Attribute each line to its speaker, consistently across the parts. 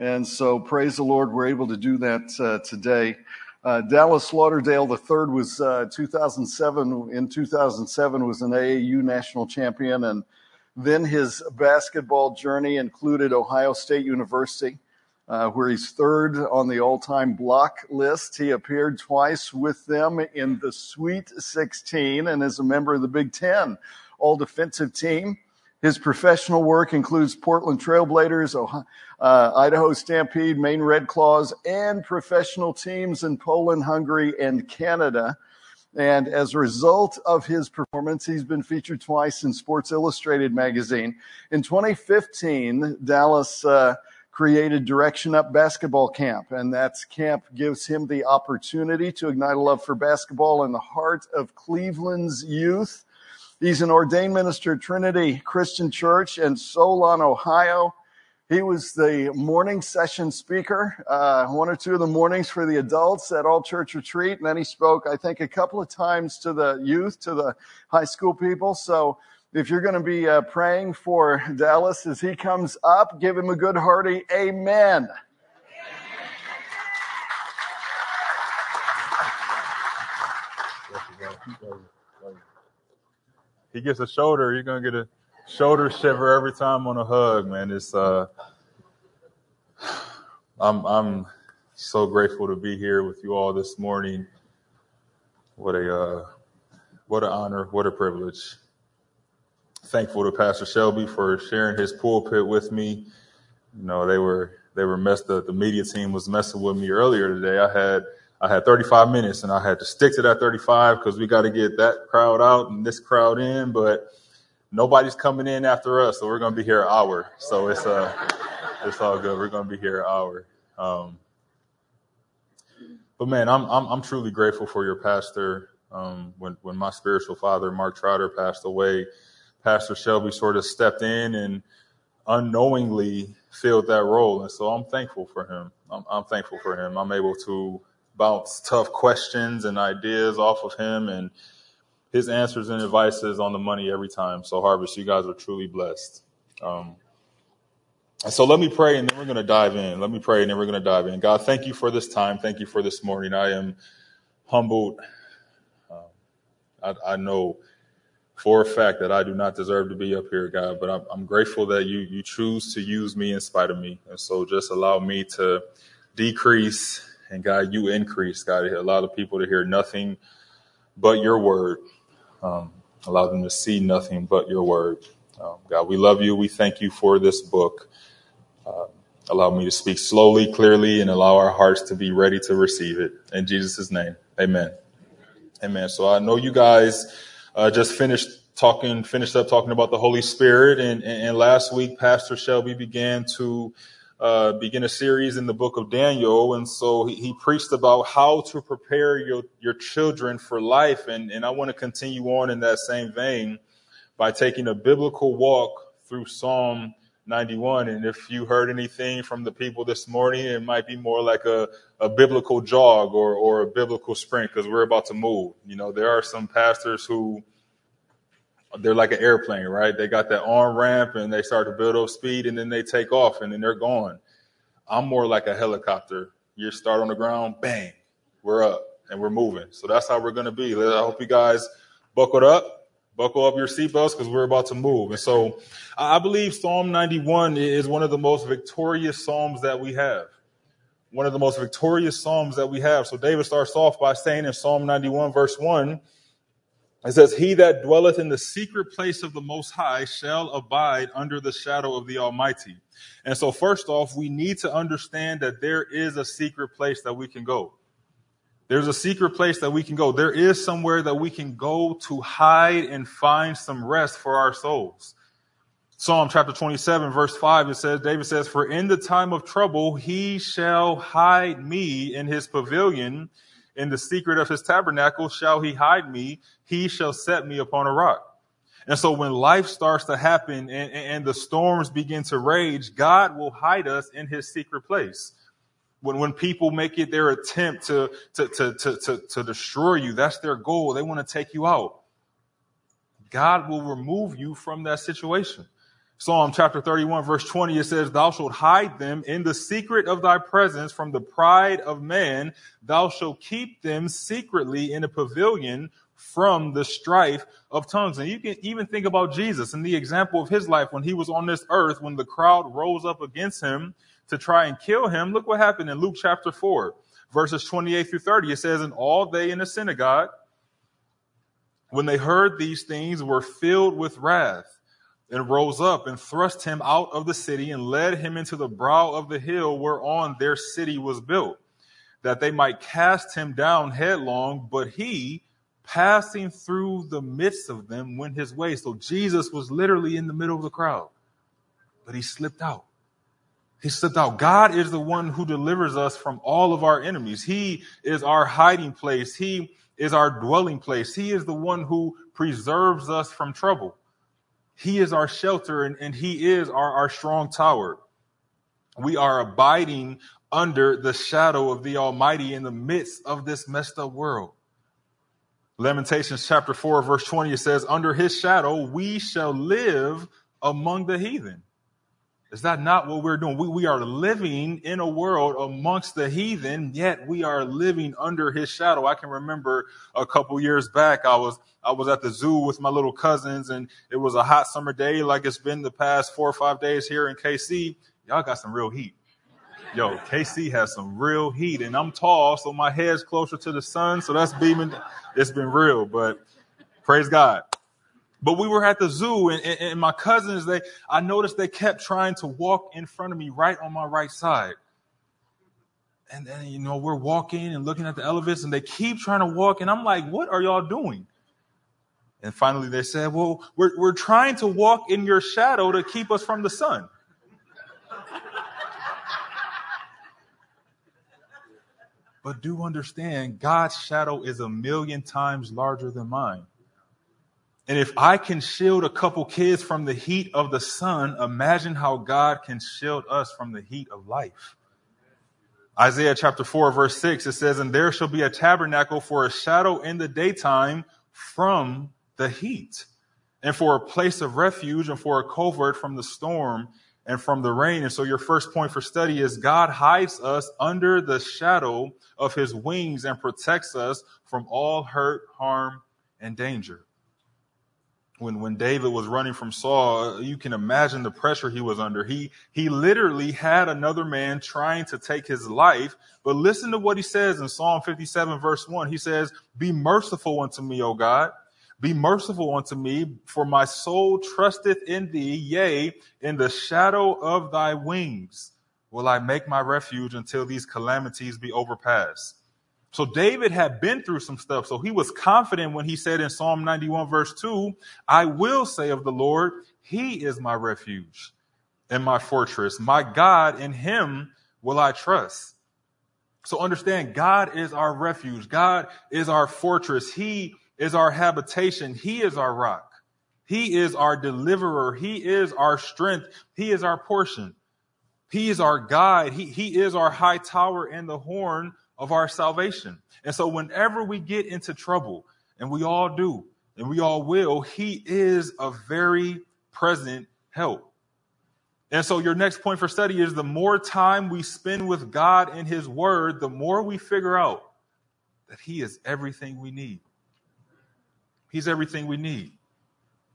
Speaker 1: And so praise the Lord, we're able to do that uh, today. Uh, Dallas Lauderdale III was uh, 2007. In 2007, was an AAU national champion, and then his basketball journey included Ohio State University, uh, where he's third on the all-time block list. He appeared twice with them in the Sweet 16 and is a member of the Big Ten All-Defensive Team. His professional work includes Portland Trailblazers, uh, Idaho Stampede, Maine Red Claws, and professional teams in Poland, Hungary, and Canada. And as a result of his performance, he's been featured twice in Sports Illustrated magazine. In 2015, Dallas uh, created Direction Up Basketball Camp, and that camp gives him the opportunity to ignite a love for basketball in the heart of Cleveland's youth. He's an ordained minister at Trinity Christian Church in Solon, Ohio. He was the morning session speaker, uh, one or two of the mornings for the adults at All Church Retreat. And then he spoke, I think, a couple of times to the youth, to the high school people. So if you're going to be uh, praying for Dallas as he comes up, give him a good hearty amen.
Speaker 2: He gets a shoulder, you're gonna get a shoulder shiver every time on a hug, man. It's uh, I'm I'm so grateful to be here with you all this morning. What a uh, what an honor, what a privilege. Thankful to Pastor Shelby for sharing his pulpit with me. You know, they were they were messed up. The media team was messing with me earlier today. I had I had 35 minutes and I had to stick to that 35 because we got to get that crowd out and this crowd in, but nobody's coming in after us. So we're going to be here an hour. So it's, uh, it's all good. We're going to be here an hour. Um, but man, I'm, I'm, I'm truly grateful for your pastor. Um, when, when my spiritual father, Mark Trotter, passed away, Pastor Shelby sort of stepped in and unknowingly filled that role. And so I'm thankful for him. I'm, I'm thankful for him. I'm able to bounce tough questions and ideas off of him and his answers and advices on the money every time. So Harvest, you guys are truly blessed. Um, so let me pray and then we're going to dive in. Let me pray and then we're going to dive in. God, thank you for this time. Thank you for this morning. I am humbled. Um, I, I, know for a fact that I do not deserve to be up here, God, but I'm, I'm grateful that you, you choose to use me in spite of me. And so just allow me to decrease and God, you increase, God, allow the people to hear nothing but your word. Um, allow them to see nothing but your word. Um, God, we love you. We thank you for this book. Uh, allow me to speak slowly, clearly, and allow our hearts to be ready to receive it. In Jesus' name, amen. Amen. So I know you guys uh, just finished talking, finished up talking about the Holy Spirit, and, and last week Pastor Shelby began to uh, begin a series in the book of Daniel. And so he, he, preached about how to prepare your, your children for life. And, and I want to continue on in that same vein by taking a biblical walk through Psalm 91. And if you heard anything from the people this morning, it might be more like a, a biblical jog or, or a biblical sprint because we're about to move. You know, there are some pastors who they're like an airplane, right? They got that on ramp and they start to build up speed and then they take off and then they're gone. I'm more like a helicopter. You start on the ground, bang, we're up and we're moving. So that's how we're going to be. I hope you guys buckled up, buckle up your seatbelts because we're about to move. And so I believe Psalm 91 is one of the most victorious Psalms that we have. One of the most victorious Psalms that we have. So David starts off by saying in Psalm 91 verse 1, it says, He that dwelleth in the secret place of the Most High shall abide under the shadow of the Almighty. And so, first off, we need to understand that there is a secret place that we can go. There's a secret place that we can go. There is somewhere that we can go to hide and find some rest for our souls. Psalm chapter 27, verse 5, it says, David says, For in the time of trouble he shall hide me in his pavilion in the secret of his tabernacle shall he hide me. He shall set me upon a rock. And so when life starts to happen and, and, the storms begin to rage, God will hide us in his secret place. When, when people make it their attempt to, to, to, to, to, to destroy you, that's their goal. They want to take you out. God will remove you from that situation. Psalm chapter 31 verse 20, it says, Thou shalt hide them in the secret of thy presence from the pride of man. Thou shalt keep them secretly in a pavilion from the strife of tongues. And you can even think about Jesus and the example of his life when he was on this earth, when the crowd rose up against him to try and kill him. Look what happened in Luke chapter 4, verses 28 through 30. It says, And all they in the synagogue, when they heard these things, were filled with wrath and rose up and thrust him out of the city and led him into the brow of the hill whereon their city was built, that they might cast him down headlong. But he, passing through the midst of them, went his way. So Jesus was literally in the middle of the crowd, but he slipped out. He slipped out. God is the one who delivers us from all of our enemies. He is our hiding place. He is our dwelling place. He is the one who preserves us from trouble. He is our shelter and, and He is our, our strong tower. We are abiding under the shadow of the Almighty in the midst of this messed up world. Lamentations chapter 4, verse 20, it says, Under his shadow we shall live among the heathen. Is that not what we're doing? We, we are living in a world amongst the heathen, yet we are living under his shadow. I can remember a couple years back, I was, I was at the zoo with my little cousins and it was a hot summer day like it's been the past four or five days here in KC. Y'all got some real heat. Yo, KC has some real heat and I'm tall, so my head's closer to the sun. So that's beaming. It's been real, but praise God. But we were at the zoo and, and, and, my cousins, they, I noticed they kept trying to walk in front of me right on my right side. And then, you know, we're walking and looking at the elevators and they keep trying to walk. And I'm like, what are y'all doing? And finally they said, well, we're, we're trying to walk in your shadow to keep us from the sun. But do understand God's shadow is a million times larger than mine. And if I can shield a couple kids from the heat of the sun, imagine how God can shield us from the heat of life. Isaiah chapter 4, verse 6, it says, And there shall be a tabernacle for a shadow in the daytime from the heat, and for a place of refuge, and for a covert from the storm and from the rain. And so, your first point for study is God hides us under the shadow of his wings and protects us from all hurt, harm, and danger when when David was running from Saul, you can imagine the pressure he was under. He he literally had another man trying to take his life. But listen to what he says in Psalm 57 verse 1. He says, "Be merciful unto me, O God. Be merciful unto me, for my soul trusteth in thee, yea, in the shadow of thy wings will I make my refuge until these calamities be overpassed." So David had been through some stuff. So he was confident when he said in Psalm 91 verse 2, I will say of the Lord, he is my refuge and my fortress. My God, in him will I trust. So understand God is our refuge. God is our fortress. He is our habitation. He is our rock. He is our deliverer. He is our strength. He is our portion. He is our guide. He, he is our high tower and the horn of our salvation. And so whenever we get into trouble, and we all do, and we all will, he is a very present help. And so your next point for study is the more time we spend with God in his word, the more we figure out that he is everything we need. He's everything we need.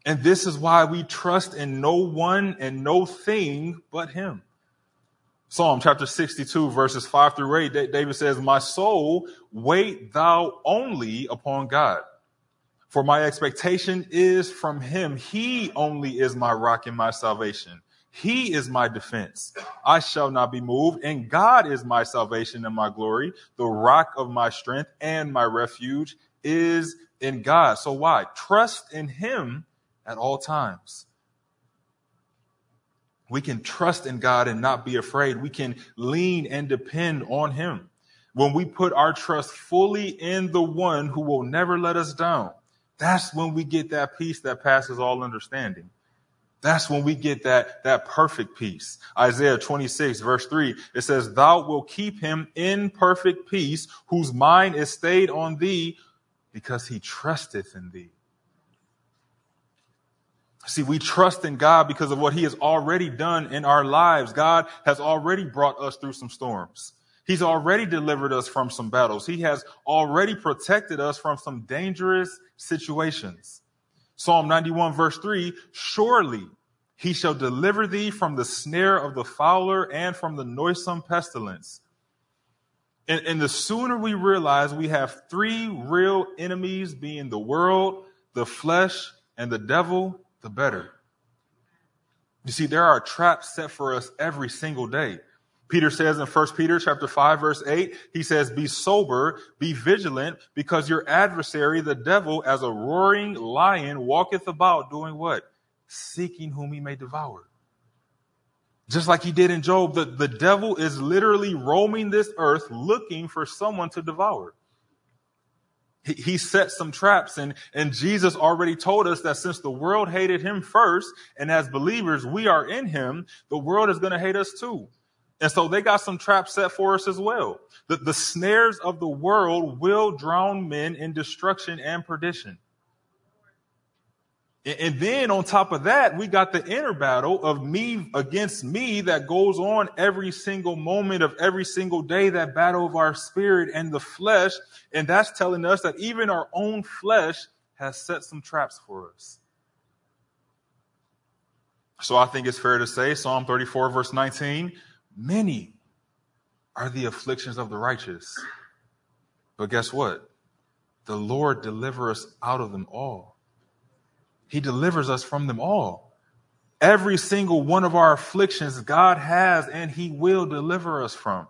Speaker 2: And this is why we trust in no one and no thing but him. Psalm chapter 62 verses 5 through 8, David says, My soul, wait thou only upon God. For my expectation is from him. He only is my rock and my salvation. He is my defense. I shall not be moved. And God is my salvation and my glory. The rock of my strength and my refuge is in God. So why? Trust in him at all times. We can trust in God and not be afraid. We can lean and depend on Him. When we put our trust fully in the one who will never let us down, that's when we get that peace that passes all understanding. That's when we get that, that perfect peace. Isaiah 26 verse 3, it says, Thou will keep him in perfect peace, whose mind is stayed on thee, because he trusteth in thee. See, we trust in God because of what he has already done in our lives. God has already brought us through some storms. He's already delivered us from some battles. He has already protected us from some dangerous situations. Psalm 91 verse 3, surely he shall deliver thee from the snare of the fowler and from the noisome pestilence. And, and the sooner we realize we have three real enemies being the world, the flesh, and the devil, the better. You see, there are traps set for us every single day. Peter says in 1 Peter chapter 5 verse 8, he says, be sober, be vigilant, because your adversary, the devil, as a roaring lion, walketh about doing what? Seeking whom he may devour. Just like he did in Job, the, the devil is literally roaming this earth looking for someone to devour. He, he set some traps and, and Jesus already told us that since the world hated him first, and as believers, we are in him, the world is going to hate us too. And so they got some traps set for us as well. The, the snares of the world will drown men in destruction and perdition. And then on top of that, we got the inner battle of me against me that goes on every single moment of every single day, that battle of our spirit and the flesh. And that's telling us that even our own flesh has set some traps for us. So I think it's fair to say Psalm 34 verse 19, many are the afflictions of the righteous. But guess what? The Lord deliver us out of them all. He delivers us from them all. Every single one of our afflictions, God has and He will deliver us from.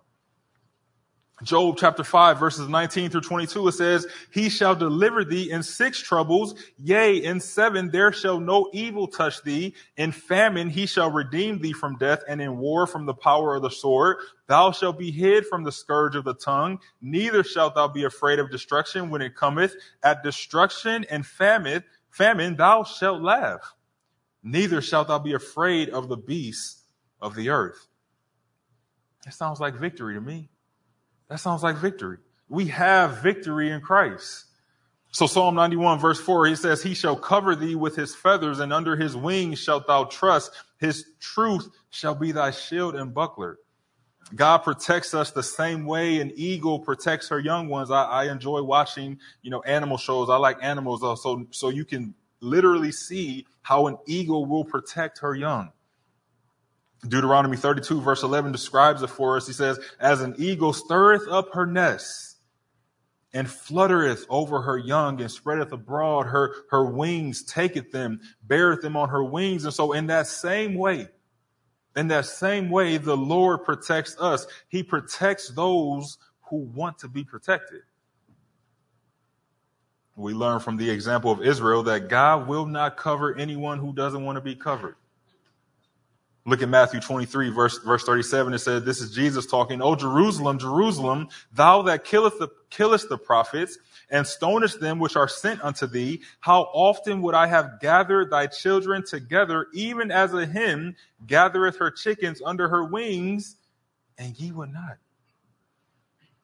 Speaker 2: Job chapter 5 verses 19 through 22, it says, He shall deliver thee in six troubles, yea, in seven there shall no evil touch thee. In famine he shall redeem thee from death, and in war from the power of the sword. Thou shalt be hid from the scourge of the tongue, neither shalt thou be afraid of destruction when it cometh. At destruction and famine famine, thou shalt laugh. Neither shalt thou be afraid of the beasts of the earth. That sounds like victory to me. That sounds like victory. We have victory in Christ. So Psalm 91 verse 4, he says, He shall cover thee with his feathers, and under his wings shalt thou trust. His truth shall be thy shield and buckler. God protects us the same way an eagle protects her young ones. I, I enjoy watching, you know, animal shows. I like animals, uh, so so you can literally see how an eagle will protect her young. Deuteronomy 32 verse 11 describes it for us. He says, as an eagle stirreth up her nest and fluttereth over her young and spreadeth abroad her, her wings, taketh them, beareth them on her wings. And so in that same way, in that same way, the Lord protects us. He protects those who want to be protected. We learn from the example of Israel that God will not cover anyone who doesn't want to be covered. Look at Matthew 23, verse, verse 37. It says, This is Jesus talking, O Jerusalem, Jerusalem, thou that killest the, killest the prophets and stonest them which are sent unto thee, how often would I have gathered thy children together, even as a hen gathereth her chickens under her wings, and ye would not.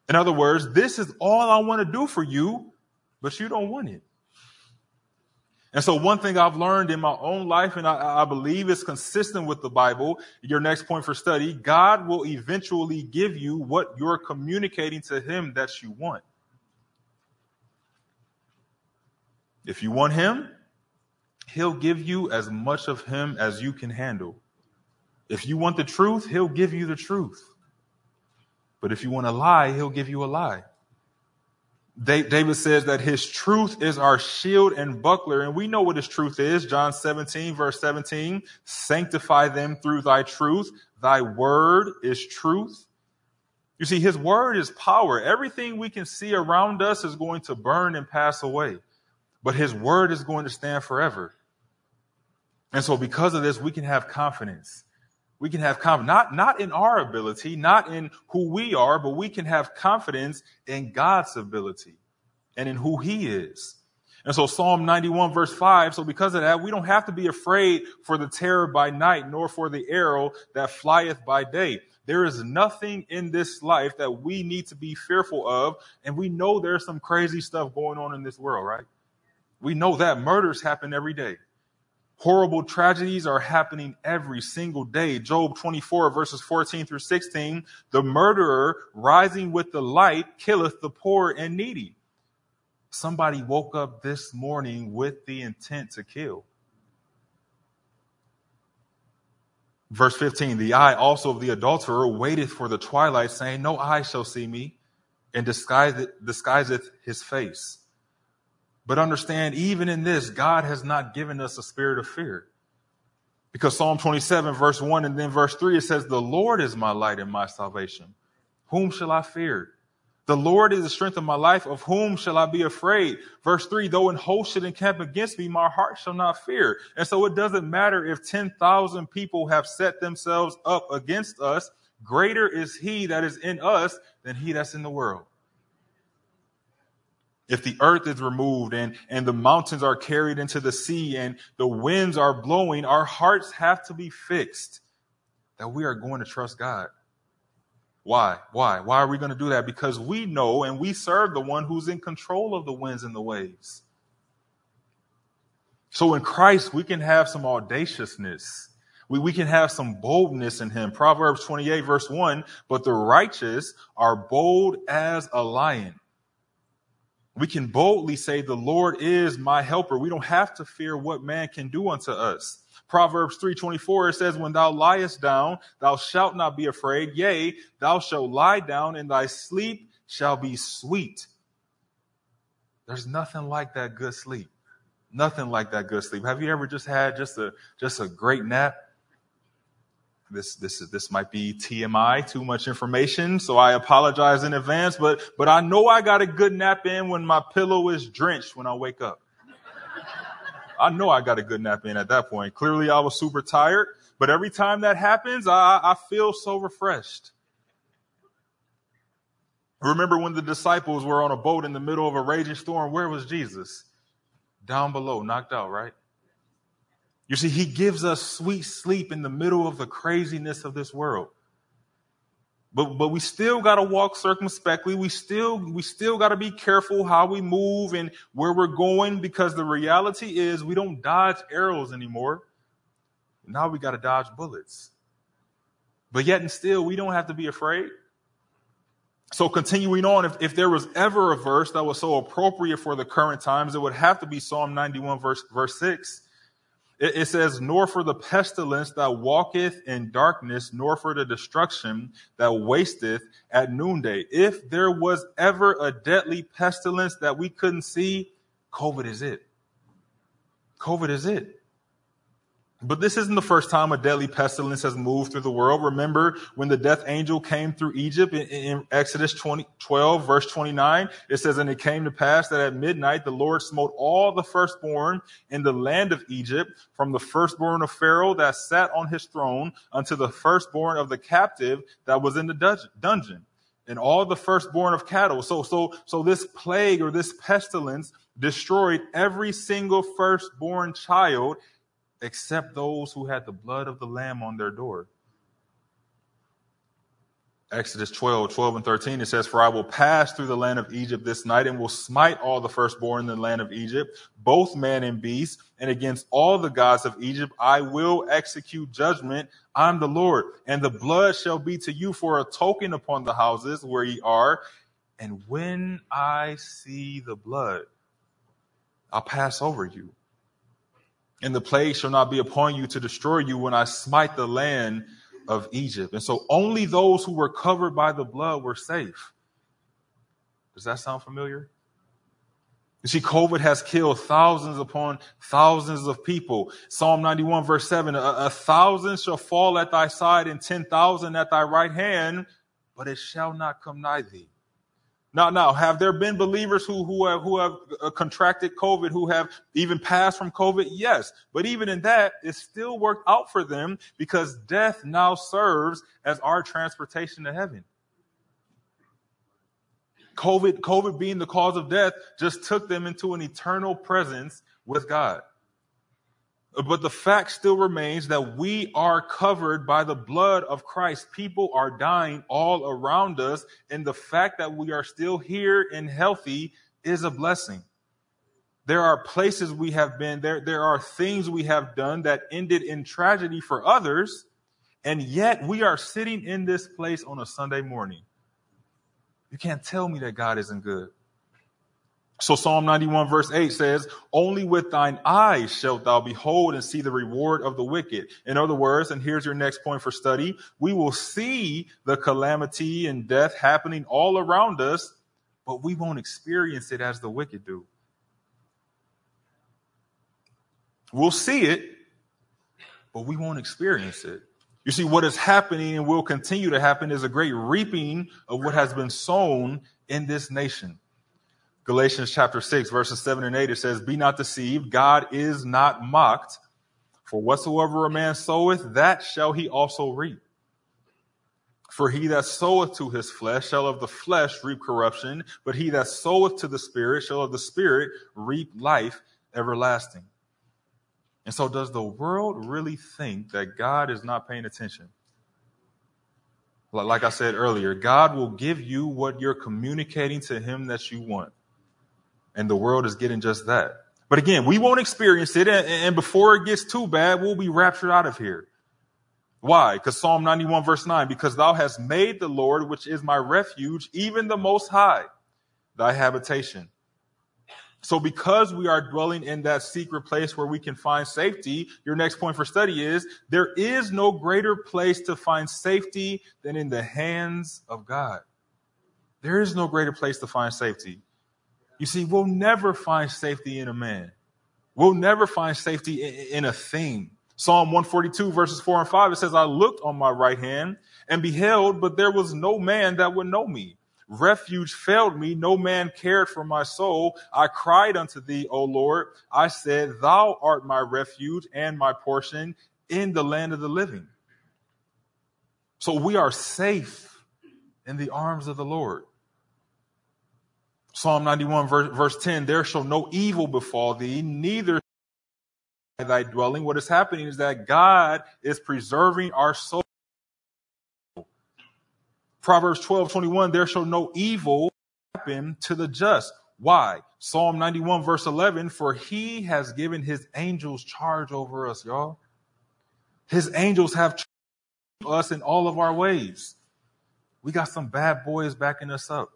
Speaker 2: In other words, this is all I want to do for you, but you don't want it. And so one thing I've learned in my own life, and I, I, believe is consistent with the Bible, your next point for study, God will eventually give you what you're communicating to him that you want. If you want him, he'll give you as much of him as you can handle. If you want the truth, he'll give you the truth. But if you want a lie, he'll give you a lie. David says that his truth is our shield and buckler. And we know what his truth is. John 17, verse 17, sanctify them through thy truth. Thy word is truth. You see, his word is power. Everything we can see around us is going to burn and pass away, but his word is going to stand forever. And so because of this, we can have confidence we can have confidence, not, not in our ability, not in who we are, but we can have confidence in God's ability and in who he is. And so Psalm 91 verse 5, so because of that, we don't have to be afraid for the terror by night, nor for the arrow that flieth by day. There is nothing in this life that we need to be fearful of. And we know there's some crazy stuff going on in this world, right? We know that murders happen every day. Horrible tragedies are happening every single day. Job 24 verses 14 through 16. The murderer rising with the light killeth the poor and needy. Somebody woke up this morning with the intent to kill. Verse 15, the eye also of the adulterer waiteth for the twilight, saying, No eye shall see me, and disguiseth his face. But understand, even in this, God has not given us a spirit of fear. Because Psalm 27, verse 1 and then verse 3, it says, The Lord is my light and my salvation. Whom shall I fear? The Lord is the strength of my life. Of whom shall I be afraid? Verse three, though an host should encamp against me, my heart shall not fear. And so it doesn't matter if 10,000 people have set themselves up against us. Greater is he that is in us than he that's in the world. If the earth is removed and, and the mountains are carried into the sea and the winds are blowing, our hearts have to be fixed that we are going to trust God. Why? Why? Why are we going to do that? Because we know and we serve the one who's in control of the winds and the waves. So in Christ, we can have some audaciousness. We, we can have some boldness in him. Proverbs 28 verse 1, but the righteous are bold as a lion. We can boldly say, the Lord is my helper. We don't have to fear what man can do unto us. Proverbs 3:24 it says when thou liest down thou shalt not be afraid yea thou shalt lie down and thy sleep shall be sweet. There's nothing like that good sleep. Nothing like that good sleep. Have you ever just had just a just a great nap? This this this might be TMI, too much information, so I apologize in advance, but but I know I got a good nap in when my pillow is drenched when I wake up. I know I got a good nap in at that point. Clearly, I was super tired, but every time that happens, I, I feel so refreshed. Remember when the disciples were on a boat in the middle of a raging storm? Where was Jesus? Down below, knocked out, right? You see, he gives us sweet sleep in the middle of the craziness of this world. But but we still got to walk circumspectly. We still we still got to be careful how we move and where we're going because the reality is we don't dodge arrows anymore. Now we got to dodge bullets. But yet and still we don't have to be afraid. So continuing on, if, if there was ever a verse that was so appropriate for the current times, it would have to be Psalm 91 verse verse 6 it, it says, nor for the pestilence that walketh in darkness, nor for the destruction that wasteth at noonday. If there was ever a deadly pestilence that we couldn't see, COVID is it. COVID is it. But this isn't the first time a deadly pestilence has moved through the world. Remember when the death angel came through Egypt in, in, Exodus 20, 12, verse 29, it says, And it came to pass that at midnight the Lord smote all the firstborn in the land of Egypt, from the firstborn of Pharaoh that sat on his throne unto the firstborn of the captive that was in the dungeon. And all the firstborn of cattle. So, so, so this plague or this pestilence destroyed every single firstborn child except those who had the blood of the Lamb on their door. Exodus 12, 12 and 13, it says, For I will pass through the land of Egypt this night and will smite all the firstborn in the land of Egypt, both man and beast, and against all the gods of Egypt I will execute judgment. I'm the Lord. And the blood shall be to you for a token upon the houses where ye are. And when I see the blood, I'll pass over you and the plague shall not be upon you to destroy you when I smite the land of Egypt. And so only those who were covered by the blood were safe. Does that sound familiar? You see, COVID has killed thousands upon thousands of people. Psalm 91 verse 7, a, a thousand shall fall at thy side and 10,000 at thy right hand, but it shall not come nigh thee. Now, now, have there been believers who, who have, who have uh, contracted COVID, who have even passed from COVID? Yes. But even in that, it still worked out for them because death now serves as our transportation to heaven. COVID, COVID being the cause of death just took them into an eternal presence with God. But the fact still remains that we are covered by the blood of Christ. People are dying all around us. And the fact that we are still here and healthy is a blessing. There are places we have been, there, there are things we have done that ended in tragedy for others, and yet we are sitting in this place on a Sunday morning. You can't tell me that God isn't good. So Psalm 91 verse 8 says, only with thine eyes shalt thou behold and see the reward of the wicked. In other words, and here's your next point for study, we will see the calamity and death happening all around us, but we won't experience it as the wicked do. We'll see it, but we won't experience it. You see, what is happening and will continue to happen is a great reaping of what has been sown in this nation. Galatians chapter 6, verses 7 and 8, it says, Be not deceived, God is not mocked. For whatsoever a man soweth, that shall he also reap. For he that soweth to his flesh shall of the flesh reap corruption, but he that soweth to the Spirit shall of the Spirit reap life everlasting. And so, does the world really think that God is not paying attention? Like I said earlier, God will give you what you're communicating to Him that you want and the world is getting just that. But again, we won't experience it, and, before it gets too bad, we'll be raptured out of here. Why? Because Psalm 91 verse 9, because thou hast made the Lord, which is my refuge, even the most high, thy habitation. So because we are dwelling in that secret place where we can find safety, your next point for study is there is no greater place to find safety than in the hands of God. There is no greater place to find safety. You see, we'll never find safety in a man. We'll never find safety in a thing. Psalm 142 verses 4 and 5, it says, I looked on my right hand and beheld, but there was no man that would know me. Refuge failed me. No man cared for my soul. I cried unto thee, O Lord. I said, thou art my refuge and my portion in the land of the living. So we are safe in the arms of the Lord. Psalm 91 verse, verse 10, there shall no evil befall thee, neither thy dwelling. What is happening is that God is preserving our soul. Proverbs 12, 21, there shall no evil happen to the just. Why? Psalm 91 verse 11, for he has given his angels charge over us, y'all. His angels have us in all of our ways. We got some bad boys backing us up.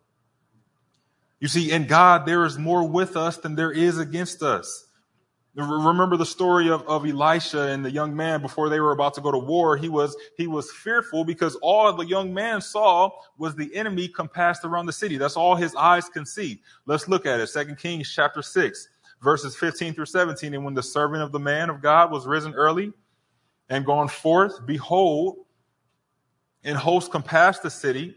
Speaker 2: You see, in God, there is more with us than there is against us. Remember the story of, of Elisha and the young man before they were about to go to war. He was, he was fearful because all the young man saw was the enemy compassed around the city. That's all his eyes can see. Let's look at it. Second Kings chapter six, verses 15 through 17. And when the servant of the man of God was risen early and gone forth, behold, in hosts compassed the city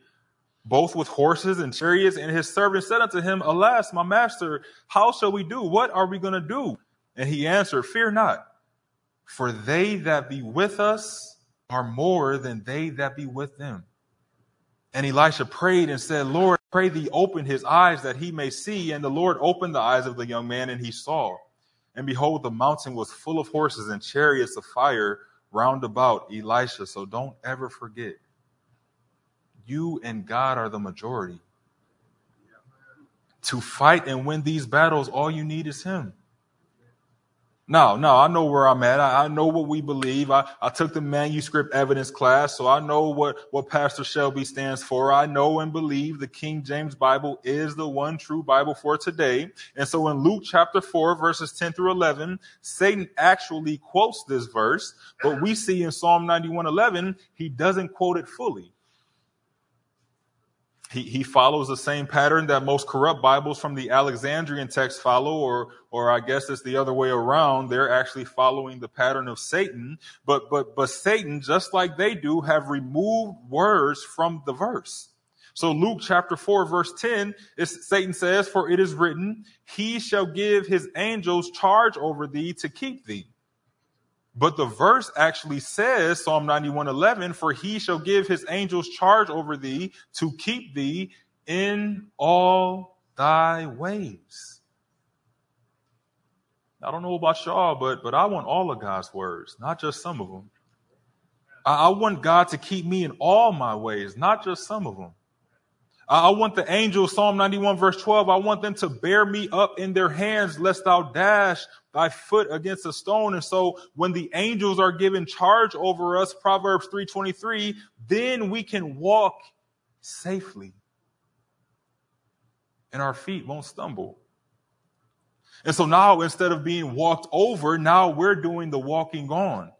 Speaker 2: both with horses and chariots. And his servant said unto him, Alas, my master, how shall we do? What are we going to do? And he answered, Fear not, for they that be with us are more than they that be with them. And Elisha prayed and said, Lord, pray thee open his eyes that he may see. And the Lord opened the eyes of the young man, and he saw. And behold, the mountain was full of horses and chariots of fire round about Elisha. So don't ever forget you and God are the majority. To fight and win these battles, all you need is Him. No, no, I know where I'm at. I, I know what we believe. I, I took the manuscript evidence class, so I know what, what Pastor Shelby stands for. I know and believe the King James Bible is the one true Bible for today. And so in Luke chapter 4, verses 10 through 11, Satan actually quotes this verse, but we see in Psalm 91 11, he doesn't quote it fully. He, he follows the same pattern that most corrupt Bibles from the Alexandrian text follow, or, or I guess it's the other way around. They're actually following the pattern of Satan. But, but, but Satan, just like they do, have removed words from the verse. So Luke chapter 4 verse 10, is, Satan says, for it is written, he shall give his angels charge over thee to keep thee. But the verse actually says, Psalm 91:11, for he shall give his angels charge over thee to keep thee in all thy ways. I don't know about y'all, but but I want all of God's words, not just some of them. I, I want God to keep me in all my ways, not just some of them. I want the angels, Psalm 91 verse 12, I want them to bear me up in their hands lest thou dash thy foot against a stone. And so when the angels are given charge over us, Proverbs 323, then we can walk safely and our feet won't stumble. And so now instead of being walked over, now we're doing the walking on.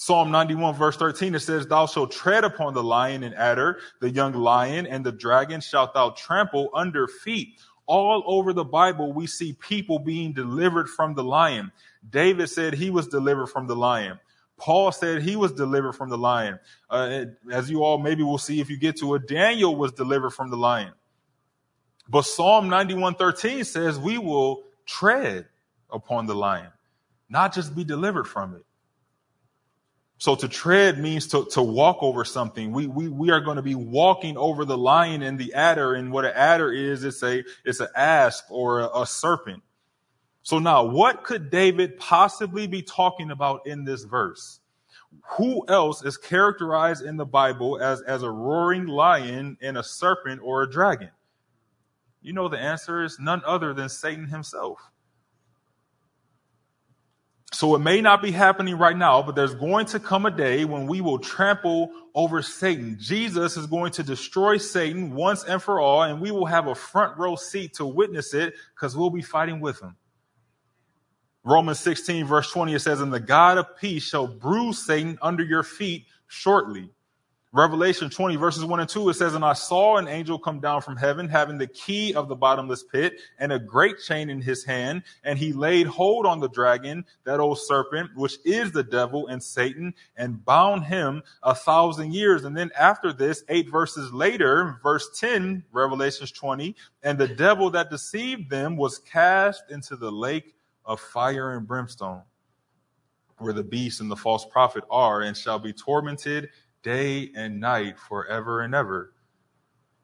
Speaker 2: Psalm 91 verse 13, it says, Thou shalt tread upon the lion and adder, the young lion and the dragon shalt thou trample under feet. All over the Bible, we see people being delivered from the lion. David said he was delivered from the lion. Paul said he was delivered from the lion. Uh, as you all maybe will see if you get to it, Daniel was delivered from the lion. But Psalm 91:13 says we will tread upon the lion, not just be delivered from it. So to tread means to, to walk over something. We, we, we are going to be walking over the lion and the adder. And what an adder is, it's a, it's an asp or a, a serpent. So now what could David possibly be talking about in this verse? Who else is characterized in the Bible as, as a roaring lion and a serpent or a dragon? You know the answer is none other than Satan himself. So it may not be happening right now, but there's going to come a day when we will trample over Satan. Jesus is going to destroy Satan once and for all, and we will have a front row seat to witness it because we'll be fighting with him. Romans 16 verse 20, it says, and the God of peace shall bruise Satan under your feet shortly. Revelation 20 verses 1 and 2, it says, And I saw an angel come down from heaven, having the key of the bottomless pit and a great chain in his hand. And he laid hold on the dragon, that old serpent, which is the devil and Satan, and bound him a thousand years. And then after this, eight verses later, verse 10, Revelations 20, and the devil that deceived them was cast into the lake of fire and brimstone, where the beast and the false prophet are, and shall be tormented day and night forever and ever.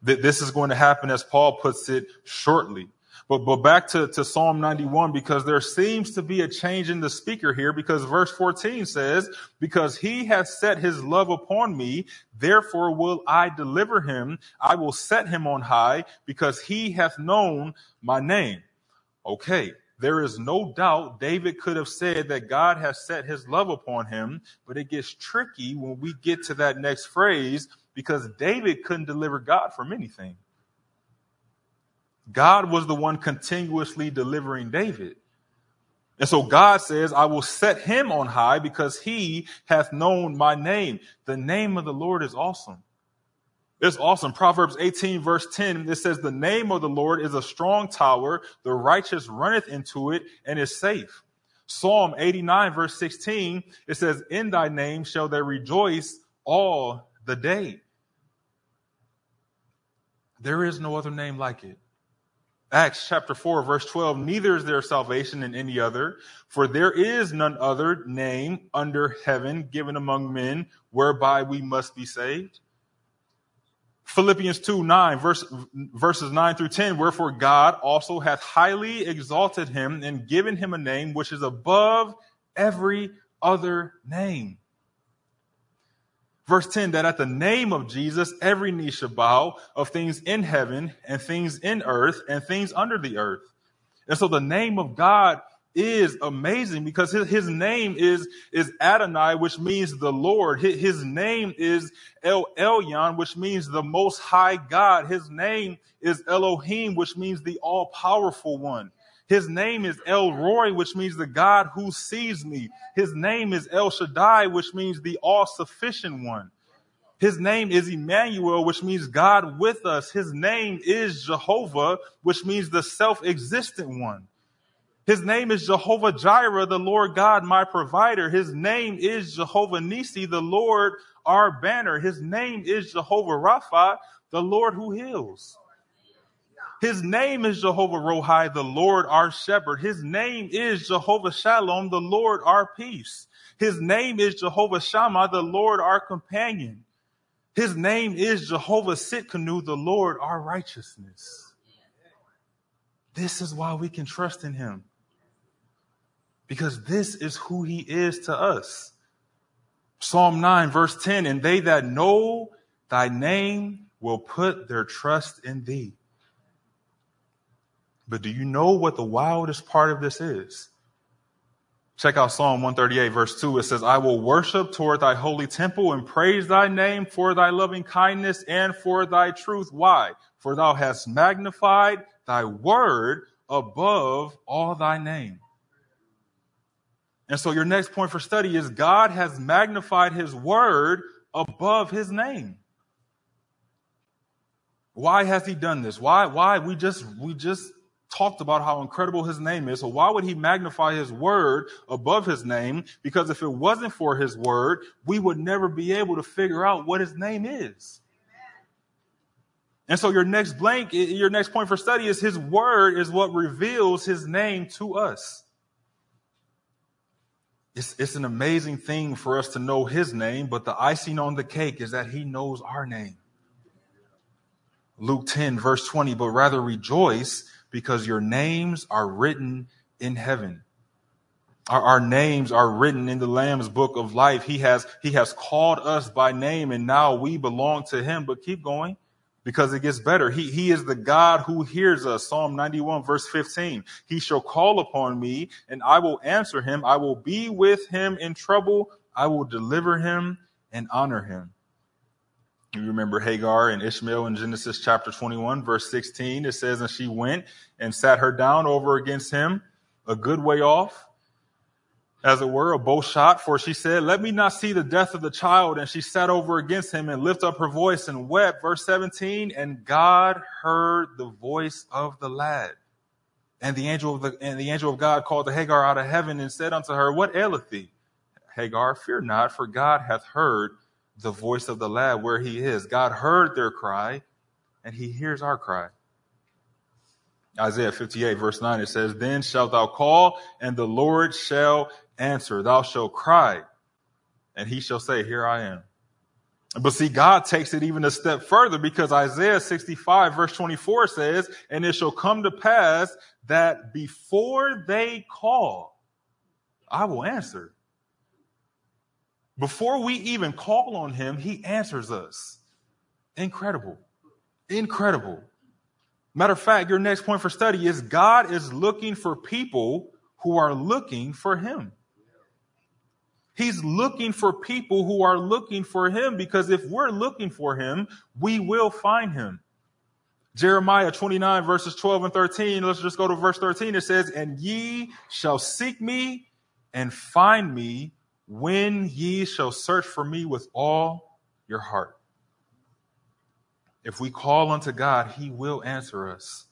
Speaker 2: That this is going to happen, as Paul puts it, shortly. But, but back to, to Psalm 91, because there seems to be a change in the speaker here, because verse 14 says, because he hath set his love upon me, therefore will I deliver him. I will set him on high because he hath known my name. Okay there is no doubt David could have said that God has set his love upon him, but it gets tricky when we get to that next phrase because David couldn't deliver God from anything. God was the one continuously delivering David. And so God says, I will set him on high because he hath known my name. The name of the Lord is awesome. It's awesome. Proverbs 18 verse 10, it says, the name of the Lord is a strong tower. The righteous runneth into it and is safe. Psalm 89 verse 16, it says, in thy name shall they rejoice all the day. There is no other name like it. Acts chapter 4 verse 12, neither is there salvation in any other, for there is none other name under heaven given among men whereby we must be saved. Philippians 2, 9, verse, verses 9 through 10, wherefore God also hath highly exalted him and given him a name which is above every other name. Verse 10, that at the name of Jesus, every knee shall bow of things in heaven and things in earth and things under the earth. And so the name of God is amazing because his, his name is, is Adonai, which means the Lord. His, his name is El Elyon, which means the most high God. His name is Elohim, which means the all powerful one. His name is El Roi, which means the God who sees me. His name is El Shaddai, which means the all sufficient one. His name is Emmanuel, which means God with us. His name is Jehovah, which means the self existent one. His name is Jehovah Jireh, the Lord God, my provider. His name is Jehovah Nisi, the Lord, our banner. His name is Jehovah Rapha, the Lord who heals. His name is Jehovah Rohi, the Lord, our shepherd. His name is Jehovah Shalom, the Lord, our peace. His name is Jehovah Shammah, the Lord, our companion. His name is Jehovah Tsidkenu, the Lord, our righteousness. This is why we can trust in him because this is who he is to us. Psalm 9 verse 10, and they that know thy name will put their trust in thee. But do you know what the wildest part of this is? Check out Psalm 138, verse 2. It says, I will worship toward thy holy temple and praise thy name for thy loving kindness and for thy truth. Why? For thou hast magnified thy word above all thy name. And so your next point for study is God has magnified his word above his name. Why has he done this? Why, why? We just, we just talked about how incredible his name is. So why would he magnify his word above his name? Because if it wasn't for his word, we would never be able to figure out what his name is. And so your next blank, your next point for study is his word is what reveals his name to us. It's, it's an amazing thing for us to know his name, but the icing on the cake is that he knows our name. Luke 10, verse 20, but rather rejoice because your names are written in heaven. Our, our, names are written in the Lamb's book of life. He has, he has called us by name and now we belong to him. But keep going because it gets better. He, he is the God who hears us. Psalm 91 verse 15. He shall call upon me and I will answer him. I will be with him in trouble. I will deliver him and honor him. You remember Hagar and Ishmael in Genesis chapter 21, verse 16. It says, And she went and sat her down over against him, a good way off, as it were, a bow shot. For she said, Let me not see the death of the child. And she sat over against him and lifted up her voice and wept. Verse 17, And God heard the voice of the lad. And the angel of the, and the angel of God called to Hagar out of heaven and said unto her, What aileth thee? Hagar, fear not, for God hath heard the voice of the lad where he is. God heard their cry and he hears our cry. Isaiah 58 verse 9, it says, Then shalt thou call and the Lord shall answer. Thou shalt cry and he shall say, Here I am. But see, God takes it even a step further because Isaiah 65 verse 24 says, And it shall come to pass that before they call, I will answer. Before we even call on him, he answers us. Incredible. Incredible. Matter of fact, your next point for study is God is looking for people who are looking for him. He's looking for people who are looking for him because if we're looking for him, we will find him. Jeremiah 29 verses 12 and 13. Let's just go to verse 13. It says, And ye shall seek me and find me when ye shall search for me with all your heart. If we call unto God, he will answer us.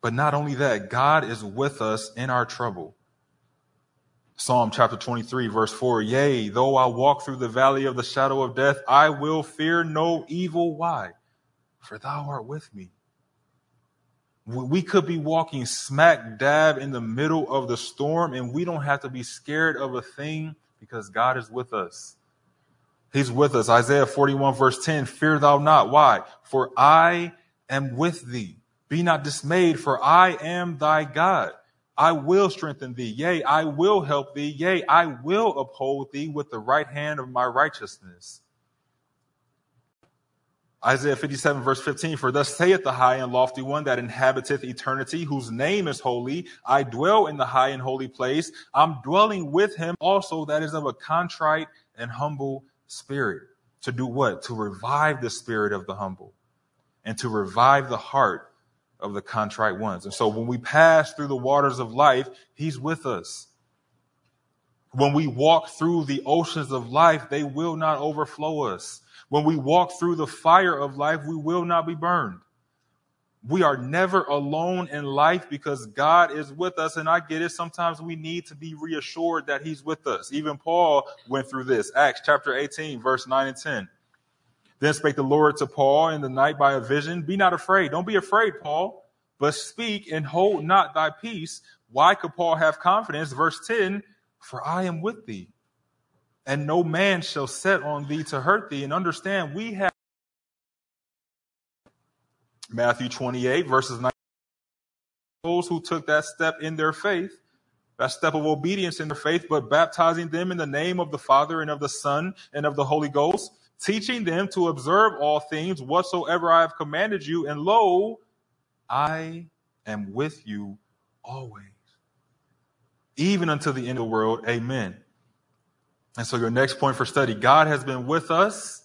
Speaker 2: But not only that, God is with us in our trouble. Psalm chapter 23 verse 4, Yea, though I walk through the valley of the shadow of death, I will fear no evil. Why? For thou art with me. We could be walking smack dab in the middle of the storm and we don't have to be scared of a thing because God is with us. He's with us. Isaiah 41 verse 10, fear thou not. Why? For I am with thee. Be not dismayed, for I am thy God. I will strengthen thee. Yea, I will help thee. Yea, I will uphold thee with the right hand of my righteousness. Isaiah 57 verse 15, for thus saith the high and lofty one that inhabiteth eternity, whose name is holy. I dwell in the high and holy place. I'm dwelling with him also that is of a contrite and humble spirit. To do what? To revive the spirit of the humble and to revive the heart of the contrite ones. And so when we pass through the waters of life, he's with us. When we walk through the oceans of life, they will not overflow us. When we walk through the fire of life, we will not be burned. We are never alone in life because God is with us. And I get it. Sometimes we need to be reassured that he's with us. Even Paul went through this. Acts chapter 18, verse 9 and 10. Then spake the Lord to Paul in the night by a vision. Be not afraid. Don't be afraid, Paul, but speak and hold not thy peace. Why could Paul have confidence? Verse 10, for I am with thee and no man shall set on thee to hurt thee. And understand, we have Matthew 28, verses 9. Those who took that step in their faith, that step of obedience in their faith, but baptizing them in the name of the Father and of the Son and of the Holy Ghost, teaching them to observe all things whatsoever I have commanded you. And lo, I am with you always, even until the end of the world. Amen. And so, your next point for study God has been with us,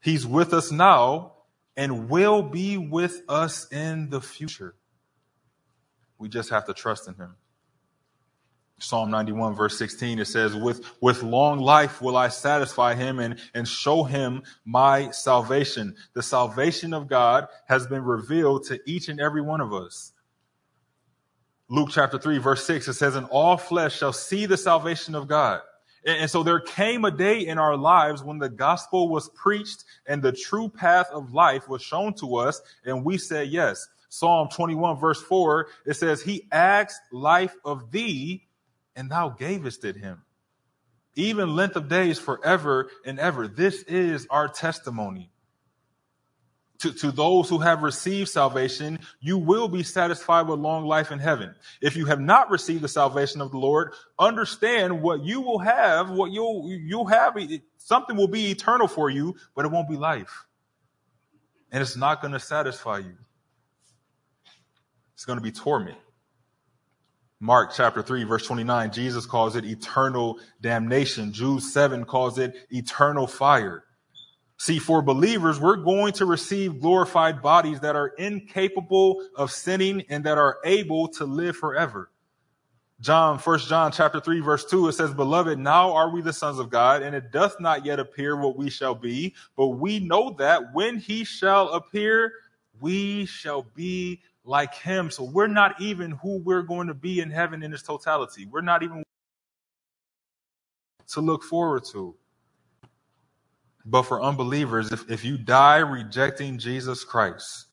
Speaker 2: He's with us now, and will be with us in the future. We just have to trust in Him. Psalm 91 verse 16, it says, with, with long life will I satisfy him and, and show him my salvation. The salvation of God has been revealed to each and every one of us. Luke chapter 3 verse 6, it says, and all flesh shall see the salvation of God. And, so there came a day in our lives when the gospel was preached and the true path of life was shown to us. And we said, yes. Psalm 21 verse 4, it says, he asked life of thee and thou gavest it him. Even length of days forever and ever. This is our testimony. To, to those who have received salvation, you will be satisfied with long life in heaven. If you have not received the salvation of the Lord, understand what you will have, what you'll, you'll have, something will be eternal for you, but it won't be life. And it's not going to satisfy you. It's going to be torment. Mark chapter 3, verse 29, Jesus calls it eternal damnation. Jude 7 calls it eternal fire. See, for believers, we're going to receive glorified bodies that are incapable of sinning and that are able to live forever. John, first John chapter 3, verse 2, it says, Beloved, now are we the sons of God, and it doth not yet appear what we shall be, but we know that when he shall appear, we shall be like him. So we're not even who we're going to be in heaven in its totality. We're not even to look forward to. But for unbelievers, if, if you die rejecting Jesus Christ,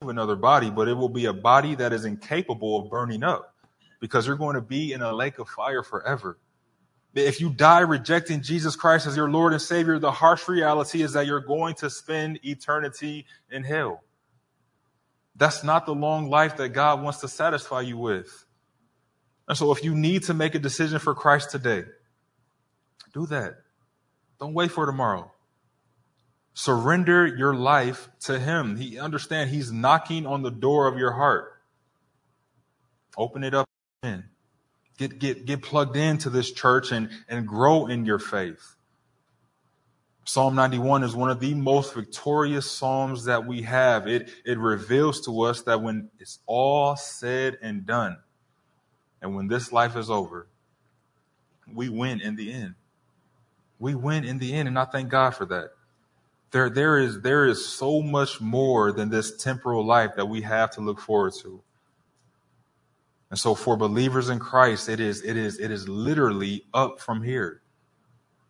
Speaker 2: have another body, but it will be a body that is incapable of burning up because you're going to be in a lake of fire forever. If you die rejecting Jesus Christ as your Lord and Savior, the harsh reality is that you're going to spend eternity in hell. That's not the long life that God wants to satisfy you with. And so if you need to make a decision for Christ today, do that. Don't wait for tomorrow. Surrender your life to him. He understand he's knocking on the door of your heart. Open it up in. Get get get plugged into this church and and grow in your faith. Psalm 91 is one of the most victorious Psalms that we have. It, it reveals to us that when it's all said and done, and when this life is over, we win in the end. We win in the end, and I thank God for that. There, there is, there is so much more than this temporal life that we have to look forward to. And so for believers in Christ, it is, it is, it is literally up from here.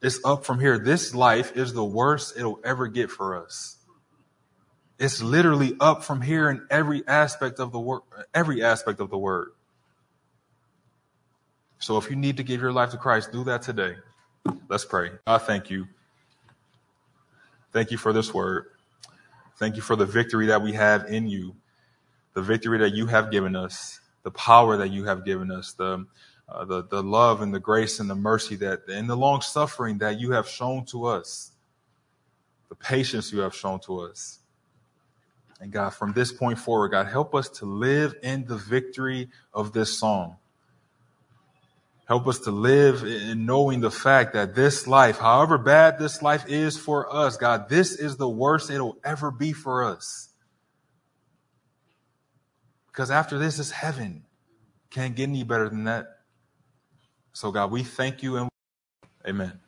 Speaker 2: It's up from here. This life is the worst it'll ever get for us. It's literally up from here in every aspect of the word, every aspect of the word. So if you need to give your life to Christ, do that today. Let's pray. I thank you. Thank you for this word. Thank you for the victory that we have in you, the victory that you have given us, the power that you have given us, the uh, the, the love and the grace and the mercy that, and the long suffering that you have shown to us, the patience you have shown to us. And God, from this point forward, God, help us to live in the victory of this song. Help us to live in knowing the fact that this life, however bad this life is for us, God, this is the worst it'll ever be for us. Because after this is heaven. Can't get any better than that. So, God, we thank you and amen.